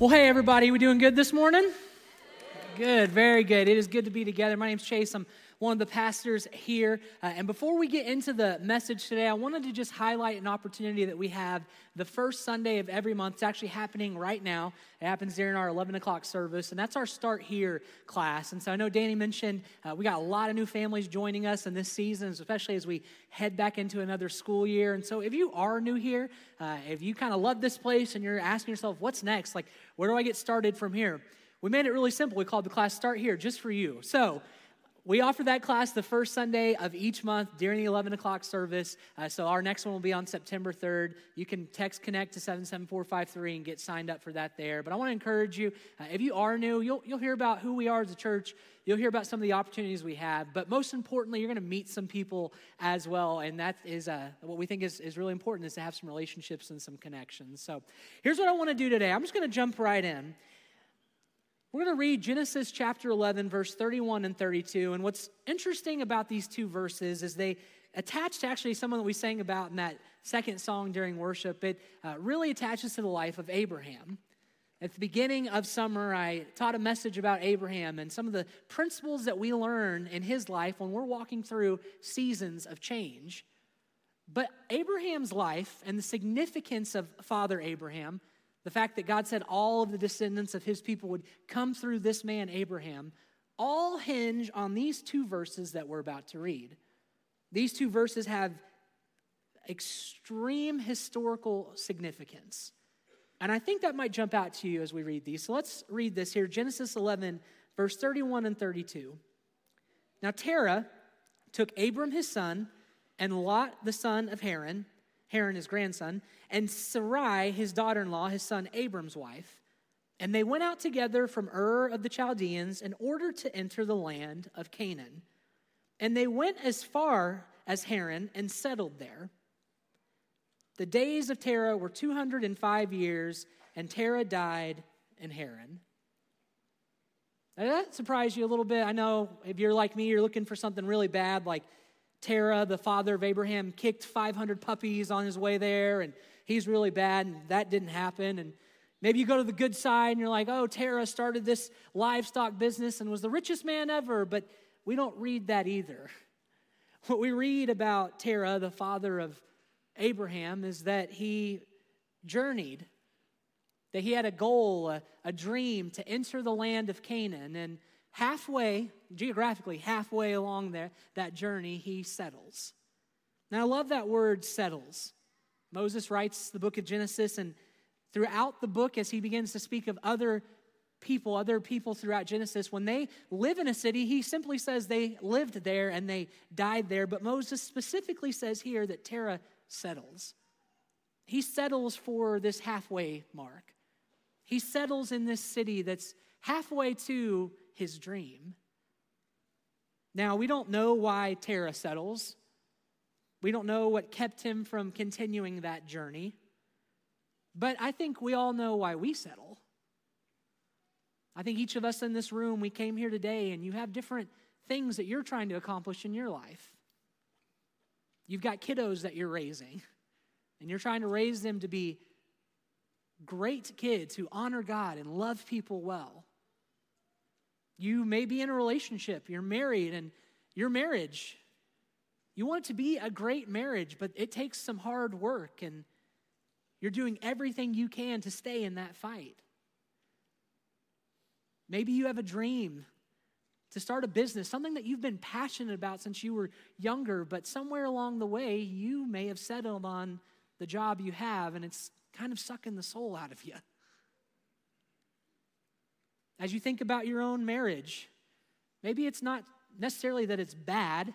Well, hey, everybody, we doing good this morning? Good, very good. It is good to be together. My name's Chase. I'm one of the pastors here. Uh, and before we get into the message today, I wanted to just highlight an opportunity that we have the first Sunday of every month. It's actually happening right now. It happens during our 11 o'clock service, and that's our Start Here class. And so I know Danny mentioned uh, we got a lot of new families joining us in this season, especially as we head back into another school year. And so if you are new here, uh, if you kind of love this place and you're asking yourself, what's next? Like, where do I get started from here? We made it really simple. We called the class Start Here just for you. So we offer that class the first Sunday of each month during the 11 o'clock service. Uh, so our next one will be on September 3rd. You can text Connect to 77453 and get signed up for that there. But I want to encourage you, uh, if you are new, you'll, you'll hear about who we are as a church. You'll hear about some of the opportunities we have. But most importantly, you're going to meet some people as well. And that is uh, what we think is, is really important is to have some relationships and some connections. So here's what I want to do today. I'm just going to jump right in. We're going to read Genesis chapter 11, verse 31 and 32. And what's interesting about these two verses is they attach to actually someone that we sang about in that second song during worship. It uh, really attaches to the life of Abraham. At the beginning of summer, I taught a message about Abraham and some of the principles that we learn in his life when we're walking through seasons of change. But Abraham's life and the significance of Father Abraham the fact that God said all of the descendants of his people would come through this man, Abraham, all hinge on these two verses that we're about to read. These two verses have extreme historical significance. And I think that might jump out to you as we read these. So let's read this here Genesis 11, verse 31 and 32. Now, Terah took Abram his son and Lot the son of Haran Haran, his grandson, and Sarai, his daughter in law, his son Abram's wife. And they went out together from Ur of the Chaldeans in order to enter the land of Canaan. And they went as far as Haran and settled there. The days of Terah were 205 years, and Terah died in Haran. Did that surprise you a little bit? I know if you're like me, you're looking for something really bad, like Terah, the father of Abraham, kicked 500 puppies on his way there, and he's really bad, and that didn't happen. And maybe you go to the good side and you're like, oh, Terah started this livestock business and was the richest man ever, but we don't read that either. What we read about Terah, the father of Abraham, is that he journeyed, that he had a goal, a, a dream to enter the land of Canaan. And halfway, geographically, halfway along there, that journey, he settles. Now, I love that word settles. Moses writes the book of Genesis, and throughout the book, as he begins to speak of other people, other people throughout Genesis, when they live in a city, he simply says they lived there and they died there. But Moses specifically says here that Terah settles. He settles for this halfway mark. He settles in this city that's halfway to his dream. Now, we don't know why Terah settles. We don't know what kept him from continuing that journey. But I think we all know why we settle. I think each of us in this room, we came here today and you have different things that you're trying to accomplish in your life. You've got kiddos that you're raising, and you're trying to raise them to be great kids who honor God and love people well. You may be in a relationship, you're married, and your marriage, you want it to be a great marriage, but it takes some hard work, and you're doing everything you can to stay in that fight. Maybe you have a dream to start a business, something that you've been passionate about since you were younger, but somewhere along the way, you may have settled on the job you have, and it's kind of sucking the soul out of you. As you think about your own marriage, maybe it's not necessarily that it's bad,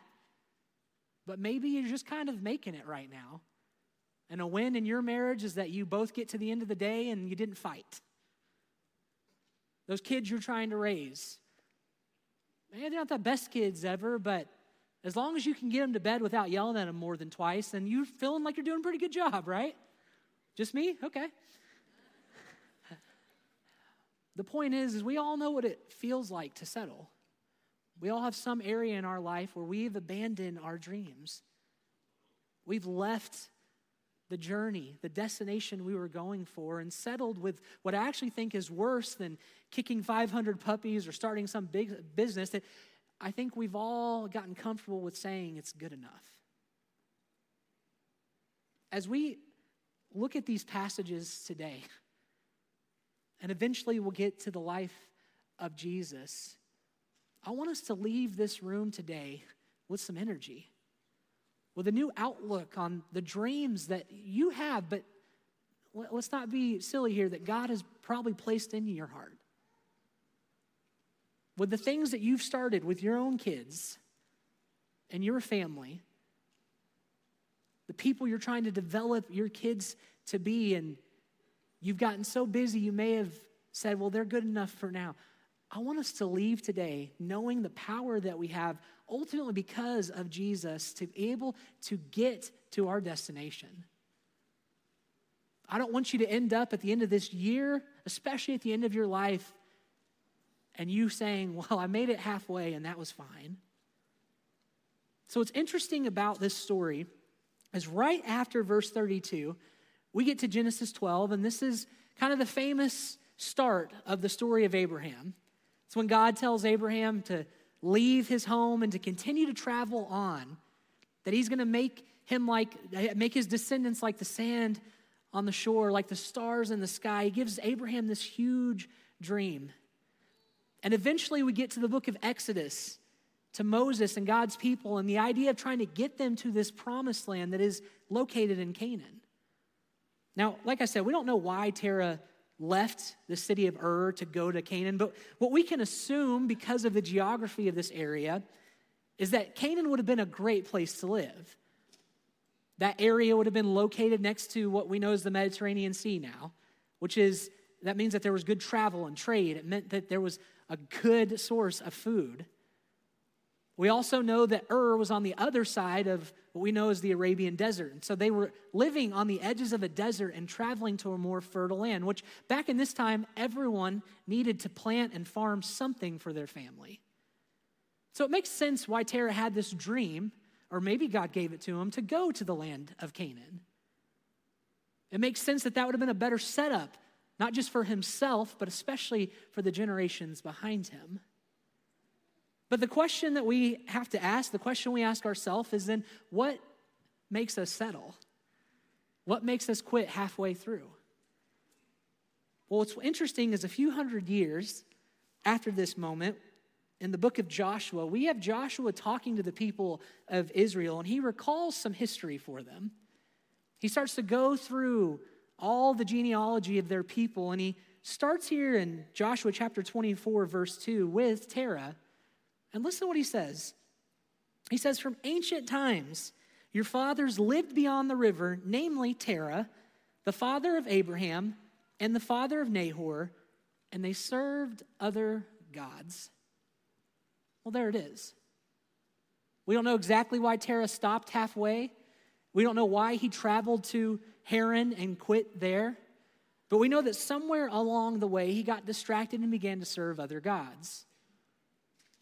but maybe you're just kind of making it right now. And a win in your marriage is that you both get to the end of the day and you didn't fight. Those kids you're trying to raise, maybe they're not the best kids ever, but as long as you can get them to bed without yelling at them more than twice, then you're feeling like you're doing a pretty good job, right? Just me? Okay. The point is, is we all know what it feels like to settle. We all have some area in our life where we've abandoned our dreams. We've left the journey, the destination we were going for, and settled with what I actually think is worse than kicking 500 puppies or starting some big business, that I think we've all gotten comfortable with saying it's good enough. As we look at these passages today, and eventually we'll get to the life of Jesus, I want us to leave this room today with some energy with a new outlook on the dreams that you have, but let's not be silly here that God has probably placed in your heart. With the things that you've started with your own kids and your family, the people you're trying to develop your kids to be, and you've gotten so busy you may have said, Well, they're good enough for now. I want us to leave today knowing the power that we have ultimately because of Jesus to be able to get to our destination. I don't want you to end up at the end of this year, especially at the end of your life, and you saying, Well, I made it halfway and that was fine. So, what's interesting about this story is right after verse 32, we get to Genesis 12, and this is kind of the famous start of the story of Abraham. It's when God tells Abraham to leave his home and to continue to travel on, that he's going to make him like, make his descendants like the sand on the shore, like the stars in the sky. He gives Abraham this huge dream. And eventually we get to the book of Exodus, to Moses and God's people, and the idea of trying to get them to this promised land that is located in Canaan. Now, like I said, we don't know why Terah left the city of Ur to go to Canaan. But what we can assume because of the geography of this area is that Canaan would have been a great place to live. That area would have been located next to what we know as the Mediterranean Sea now, which is, that means that there was good travel and trade. It meant that there was a good source of food. We also know that Ur was on the other side of what we know as the Arabian desert. And so they were living on the edges of a desert and traveling to a more fertile land, which back in this time, everyone needed to plant and farm something for their family. So it makes sense why Terah had this dream, or maybe God gave it to him, to go to the land of Canaan. It makes sense that that would have been a better setup, not just for himself, but especially for the generations behind him. But the question that we have to ask, the question we ask ourselves is then what makes us settle? What makes us quit halfway through? Well, what's interesting is a few hundred years after this moment, in the book of Joshua, we have Joshua talking to the people of Israel, and he recalls some history for them. He starts to go through all the genealogy of their people, and he starts here in Joshua chapter 24, verse 2, with Terah. And listen to what he says. He says, From ancient times, your fathers lived beyond the river, namely Terah, the father of Abraham, and the father of Nahor, and they served other gods. Well, there it is. We don't know exactly why Terah stopped halfway. We don't know why he traveled to Haran and quit there. But we know that somewhere along the way he got distracted and began to serve other gods.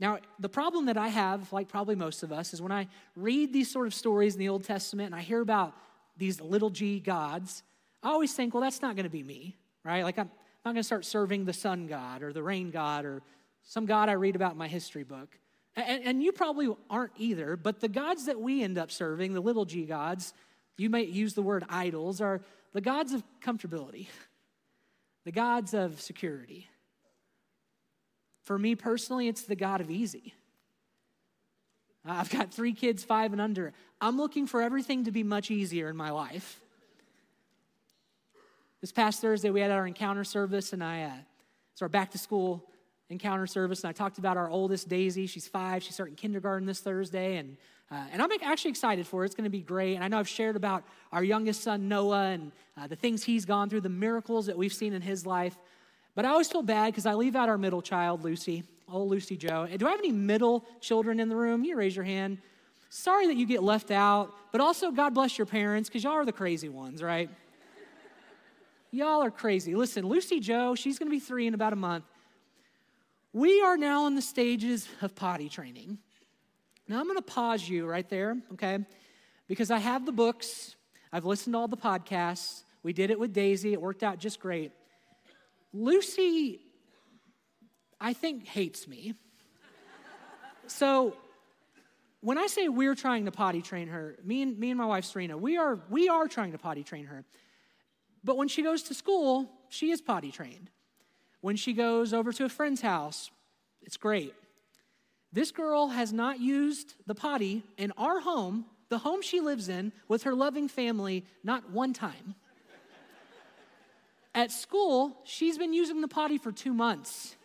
Now, the problem that I have, like probably most of us, is when I read these sort of stories in the Old Testament and I hear about these little g gods, I always think, well, that's not going to be me, right? Like, I'm not going to start serving the sun god or the rain god or some god I read about in my history book. And, and you probably aren't either, but the gods that we end up serving, the little g gods, you might use the word idols, are the gods of comfortability, the gods of security, for me personally, it's the God of easy. I've got three kids, five and under. I'm looking for everything to be much easier in my life. This past Thursday, we had our encounter service, and I, uh, it's our back to school encounter service, and I talked about our oldest, Daisy. She's five. She's starting kindergarten this Thursday, and, uh, and I'm actually excited for it. It's going to be great. And I know I've shared about our youngest son, Noah, and uh, the things he's gone through, the miracles that we've seen in his life. But I always feel bad because I leave out our middle child, Lucy, old Lucy Joe. Do I have any middle children in the room? You raise your hand. Sorry that you get left out, but also God bless your parents because y'all are the crazy ones, right? y'all are crazy. Listen, Lucy Joe, she's going to be three in about a month. We are now in the stages of potty training. Now I'm going to pause you right there, okay? Because I have the books, I've listened to all the podcasts. We did it with Daisy, it worked out just great. Lucy, I think, hates me. so when I say we're trying to potty train her, me and, me and my wife Serena, we are, we are trying to potty train her. But when she goes to school, she is potty trained. When she goes over to a friend's house, it's great. This girl has not used the potty in our home, the home she lives in, with her loving family, not one time. At school, she's been using the potty for two months.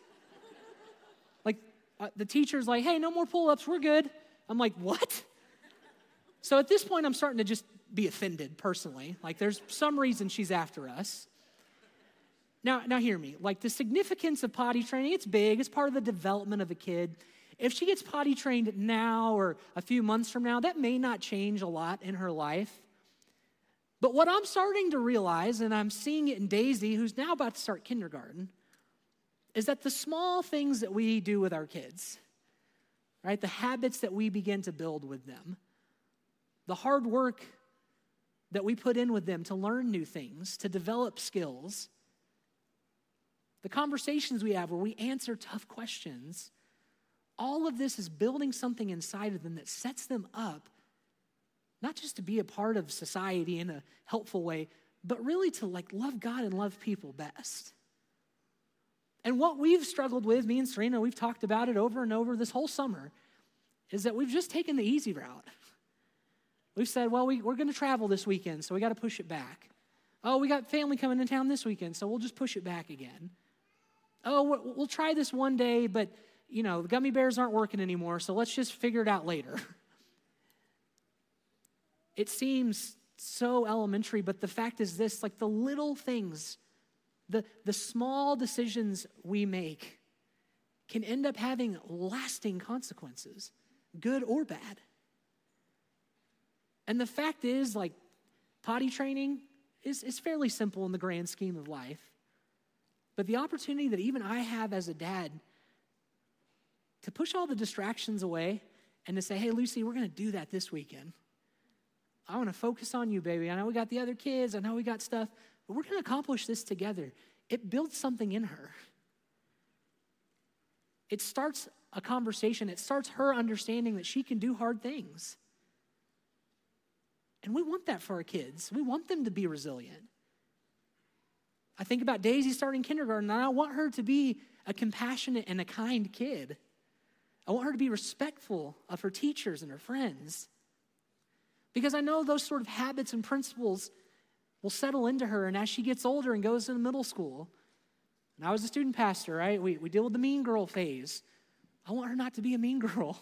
Like, uh, the teacher's like, hey, no more pull ups, we're good. I'm like, what? So at this point, I'm starting to just be offended personally. Like, there's some reason she's after us. Now, now hear me. Like the significance of potty training, it's big. It's part of the development of a kid. If she gets potty trained now or a few months from now, that may not change a lot in her life. But what I'm starting to realize, and I'm seeing it in Daisy, who's now about to start kindergarten, is that the small things that we do with our kids, right, the habits that we begin to build with them, the hard work that we put in with them to learn new things, to develop skills, the conversations we have where we answer tough questions, all of this is building something inside of them that sets them up not just to be a part of society in a helpful way, but really to like love God and love people best. And what we've struggled with, me and Serena, we've talked about it over and over this whole summer, is that we've just taken the easy route. We've said, well, we, we're going to travel this weekend, so we got to push it back. Oh, we got family coming in town this weekend, so we'll just push it back again oh, we'll try this one day, but you know, the gummy bears aren't working anymore, so let's just figure it out later. It seems so elementary, but the fact is this like the little things, the, the small decisions we make can end up having lasting consequences, good or bad. And the fact is, like, potty training is, is fairly simple in the grand scheme of life. But the opportunity that even I have as a dad to push all the distractions away and to say, hey, Lucy, we're going to do that this weekend. I want to focus on you, baby. I know we got the other kids, I know we got stuff, but we're going to accomplish this together. It builds something in her. It starts a conversation, it starts her understanding that she can do hard things. And we want that for our kids. We want them to be resilient. I think about Daisy starting kindergarten, and I want her to be a compassionate and a kind kid. I want her to be respectful of her teachers and her friends. Because I know those sort of habits and principles will settle into her. And as she gets older and goes into middle school, and I was a student pastor, right? We, we deal with the mean girl phase. I want her not to be a mean girl.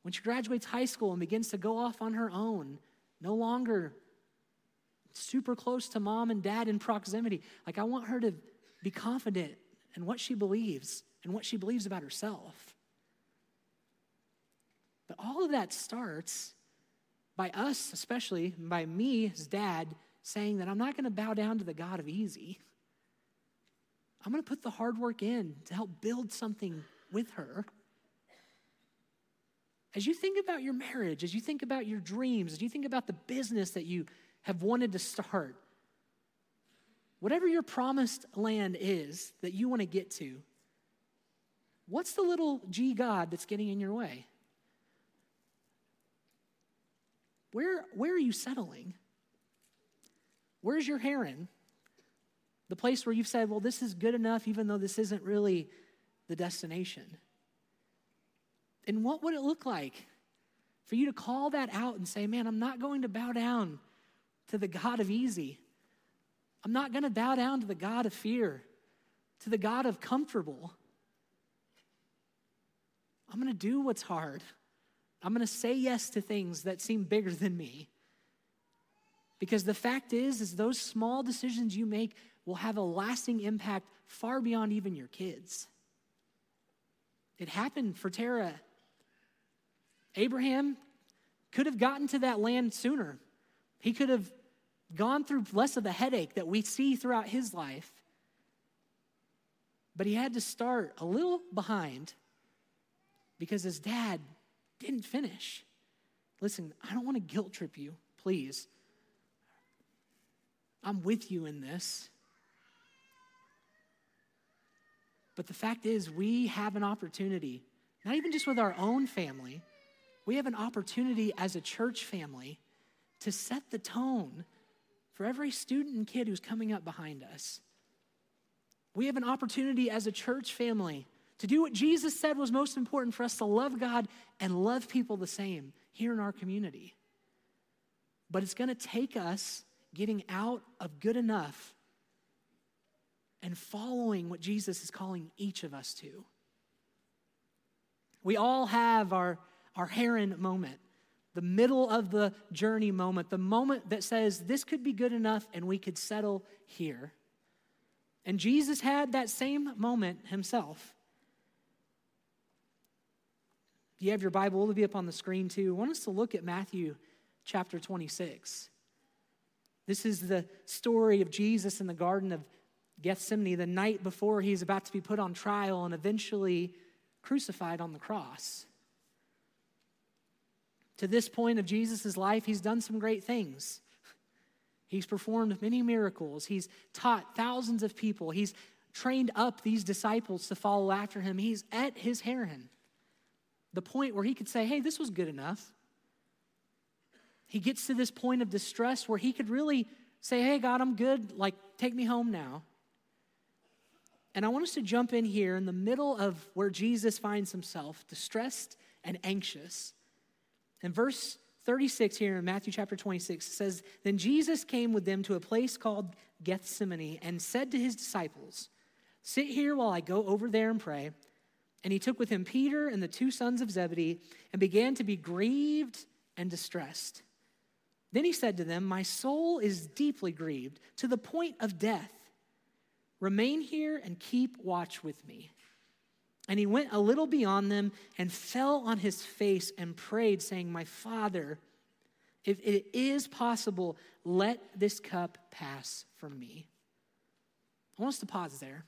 When she graduates high school and begins to go off on her own, no longer super close to mom and dad in proximity. Like, I want her to be confident in what she believes and what she believes about herself. But all of that starts by us, especially by me as dad, saying that I'm not going to bow down to the God of easy. I'm going to put the hard work in to help build something with her. As you think about your marriage, as you think about your dreams, as you think about the business that you have wanted to start, whatever your promised land is that you want to get to, what's the little G God that's getting in your way? Where, where are you settling? Where's your Haran? The place where you've said, well, this is good enough, even though this isn't really the destination. And what would it look like for you to call that out and say, man, I'm not going to bow down to the God of easy. I'm not going to bow down to the God of fear, to the God of comfortable. I'm going to do what's hard. I'm going to say yes to things that seem bigger than me. Because the fact is is those small decisions you make will have a lasting impact far beyond even your kids. It happened for Terah. Abraham could have gotten to that land sooner. He could have gone through less of the headache that we see throughout his life. But he had to start a little behind because his dad didn't finish. Listen, I don't want to guilt trip you, please. I'm with you in this. But the fact is, we have an opportunity, not even just with our own family, we have an opportunity as a church family to set the tone for every student and kid who's coming up behind us. We have an opportunity as a church family to do what Jesus said was most important for us to love God and love people the same here in our community. But it's going to take us getting out of good enough and following what Jesus is calling each of us to. We all have our, our Haran moment, the middle of the journey moment, the moment that says, This could be good enough and we could settle here. And Jesus had that same moment himself. You have your Bible, it'll be up on the screen too. I want us to look at Matthew chapter 26. This is the story of Jesus in the Garden of Gethsemane, the night before he's about to be put on trial and eventually crucified on the cross. To this point of Jesus' life, he's done some great things. He's performed many miracles. He's taught thousands of people. He's trained up these disciples to follow after him. He's at his Haran the point where he could say, hey, this was good enough. He gets to this point of distress where he could really say, hey, God, I'm good. Like, take me home now. And I want us to jump in here in the middle of where Jesus finds himself, distressed and anxious. In verse 36 here in Matthew chapter 26 says, Then Jesus came with them to a place called Gethsemane and said to his disciples, Sit here while I go over there and pray. And he took with him Peter and the two sons of Zebedee and began to be grieved and distressed. Then he said to them, My soul is deeply grieved to the point of death. Remain here and keep watch with me. And he went a little beyond them and fell on his face and prayed, saying, My Father, if it is possible, let this cup pass from me. I want us to pause there.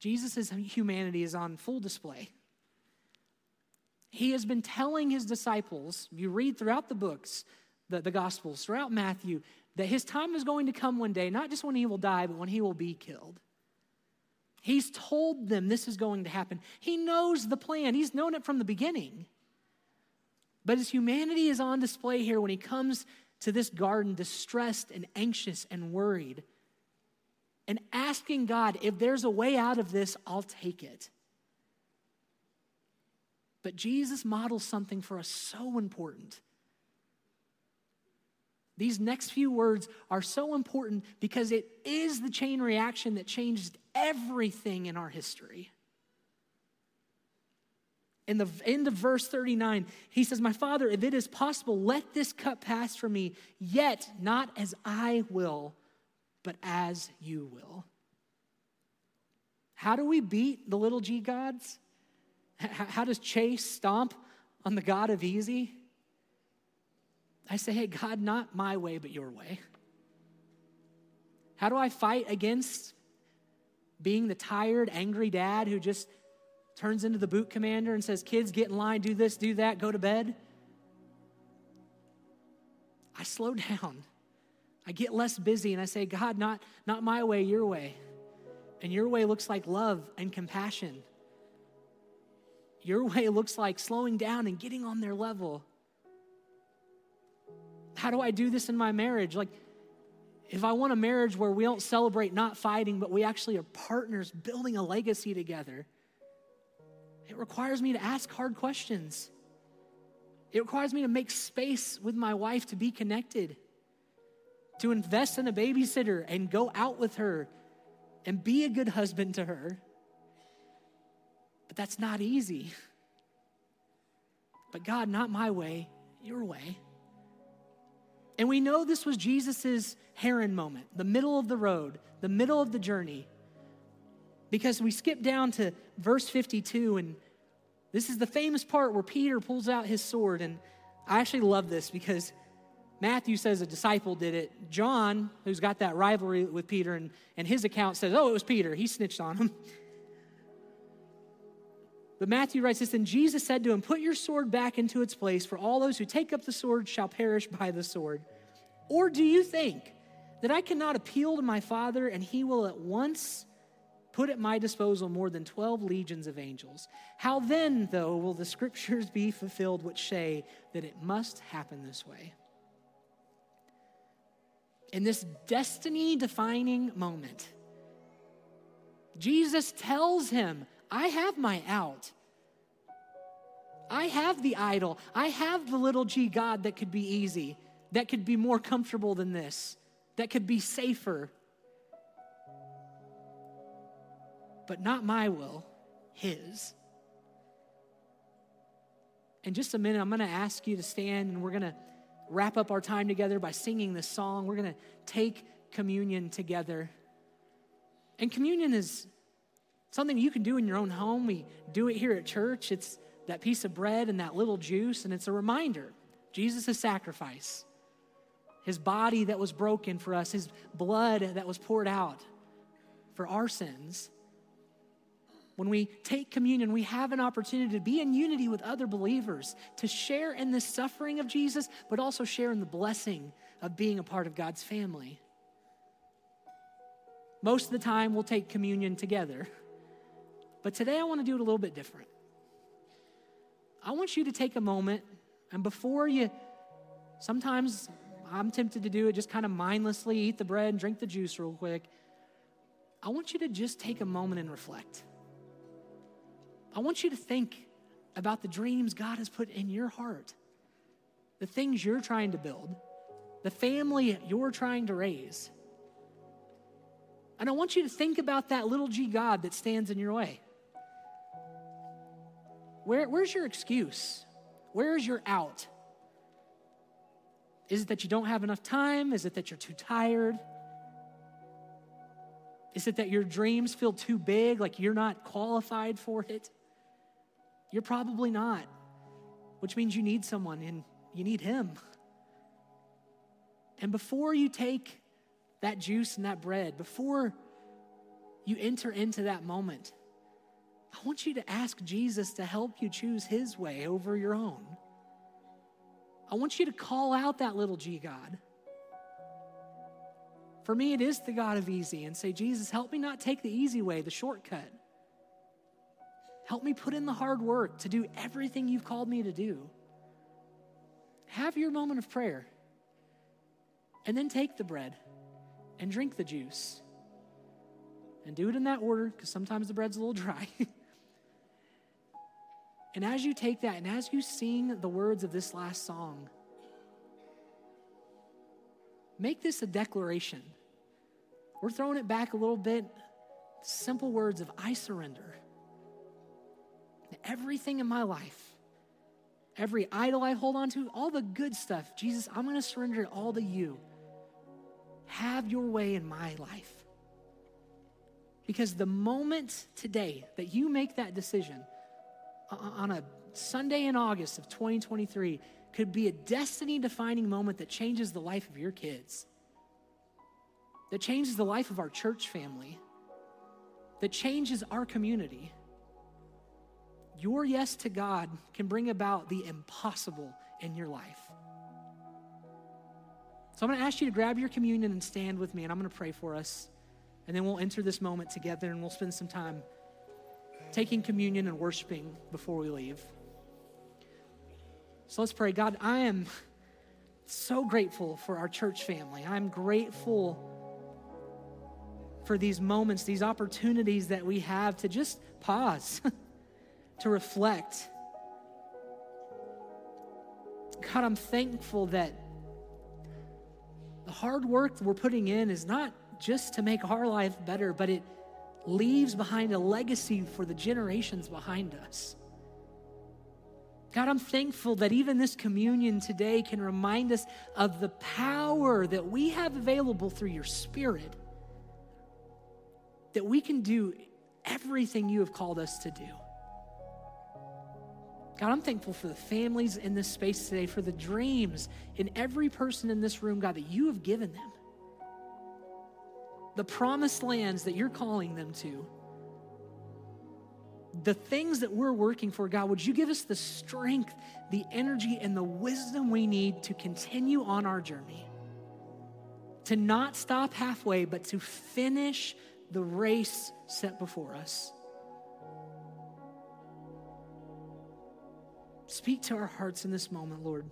Jesus' humanity is on full display. He has been telling his disciples, you read throughout the books, the, the Gospels, throughout Matthew, that his time is going to come one day, not just when he will die, but when he will be killed. He's told them this is going to happen. He knows the plan, he's known it from the beginning. But his humanity is on display here when he comes to this garden distressed and anxious and worried and asking God, if there's a way out of this, I'll take it. But Jesus models something for us so important. These next few words are so important because it is the chain reaction that changed everything in our history. In the end of verse 39, he says, My Father, if it is possible, let this cup pass from me, yet not as I will, but as you will. How do we beat the little g gods? How does Chase stomp on the God of easy? I say, hey, God, not my way, but your way. How do I fight against being the tired, angry dad who just turns into the boot commander and says, kids, get in line, do this, do that, go to bed? I slow down. I get less busy and I say, God, not, not my way, your way. And your way looks like love and compassion. Your way looks like slowing down and getting on their level. How do I do this in my marriage? Like, if I want a marriage where we don't celebrate not fighting, but we actually are partners building a legacy together, it requires me to ask hard questions. It requires me to make space with my wife to be connected to invest in a babysitter and go out with her and be a good husband to her. But that's not easy. But God, not my way, your way. And we know this was Jesus' Haran moment, the middle of the road, the middle of the journey. Because we skip down to verse 52, and this is the famous part where Peter pulls out his sword. And I actually love this because Matthew says a disciple did it. John, who's got that rivalry with Peter, and, and his account says, oh, it was Peter. He snitched on him. But Matthew writes this, and Jesus said to him, Put your sword back into its place, for all those who take up the sword shall perish by the sword. Or do you think that I cannot appeal to my Father and he will at once put at my disposal more than 12 legions of angels. How then, though, will the scriptures be fulfilled which say that it must happen this way? In this destiny defining moment, Jesus tells him, I have my out. I have the idol. I have the little g God that could be easy, that could be more comfortable than this, that could be safer. but not my will, His. In just a minute, I'm going to ask you to stand and we're going to wrap up our time together by singing this song. We're going to take communion together. And communion is something you can do in your own home. We do it here at church. It's that piece of bread and that little juice, and it's a reminder Jesus' sacrifice, his body that was broken for us, his blood that was poured out for our sins when we take communion, we have an opportunity to be in unity with other believers, to share in the suffering of Jesus, but also share in the blessing of being a part of God's family. Most of the time, we'll take communion together. But today, I want to do it a little bit different. I want you to take a moment, and before you, sometimes I'm tempted to do it just kind of mindlessly, eat the bread and drink the juice real quick. I want you to just take a moment and reflect. I want you to think about the dreams God has put in your heart, the things you're trying to build, the family you're trying to raise. And I want you to think about that little g God that stands in your way. Where, where's your excuse? Where's your out? Is it that you don't have enough time? Is it that you're too tired? Is it that your dreams feel too big, like you're not qualified for it? You're probably not, which means you need someone and you need Him. And before you take that juice and that bread, before you enter into that moment, I want you to ask Jesus to help you choose His way over your own. I want you to call out that little g God. For me, it is the God of easy, and say, Jesus, help me not take the easy way, the shortcut. Help me put in the hard work to do everything you've called me to do. Have your moment of prayer. And then take the bread and drink the juice. And do it in that order because sometimes the bread's a little dry. and as you take that and as you sing the words of this last song, make this a declaration. We're throwing it back a little bit. Simple words of I surrender everything in my life, every idol I hold on to, all the good stuff, Jesus, I'm going to surrender it all to you. Have your way in my life. Because the moment today that you make that decision on a Sunday in August of 2023 could be a destiny defining moment that changes the life of your kids, that changes the life of our church family, that changes our community your yes to God can bring about the impossible in your life. So I'm going to ask you to grab your communion and stand with me, and I'm going to pray for us. And then we'll enter this moment together and we'll spend some time taking communion and worshiping before we leave. So let's pray. God, I am so grateful for our church family. I'm grateful for these moments, these opportunities that we have to just pause. to reflect. God, I'm thankful that the hard work we're putting in is not just to make our life better, but it leaves behind a legacy for the generations behind us. God, I'm thankful that even this communion today can remind us of the power that we have available through your Spirit, that we can do everything you have called us to do. God, I'm thankful for the families in this space today, for the dreams in every person in this room, God, that you have given them. The promised lands that you're calling them to. The things that we're working for, God, would you give us the strength, the energy, and the wisdom we need to continue on our journey? to not stop halfway, but to finish the race set before us. Speak to our hearts in this moment, Lord.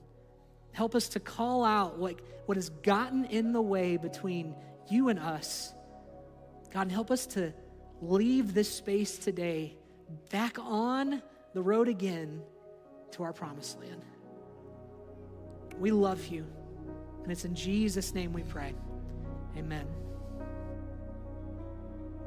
Help us to call out what, what has gotten in the way between you and us. God, help us to leave this space today back on the road again to our promised land. We love you. And it's in Jesus' name we pray. Amen.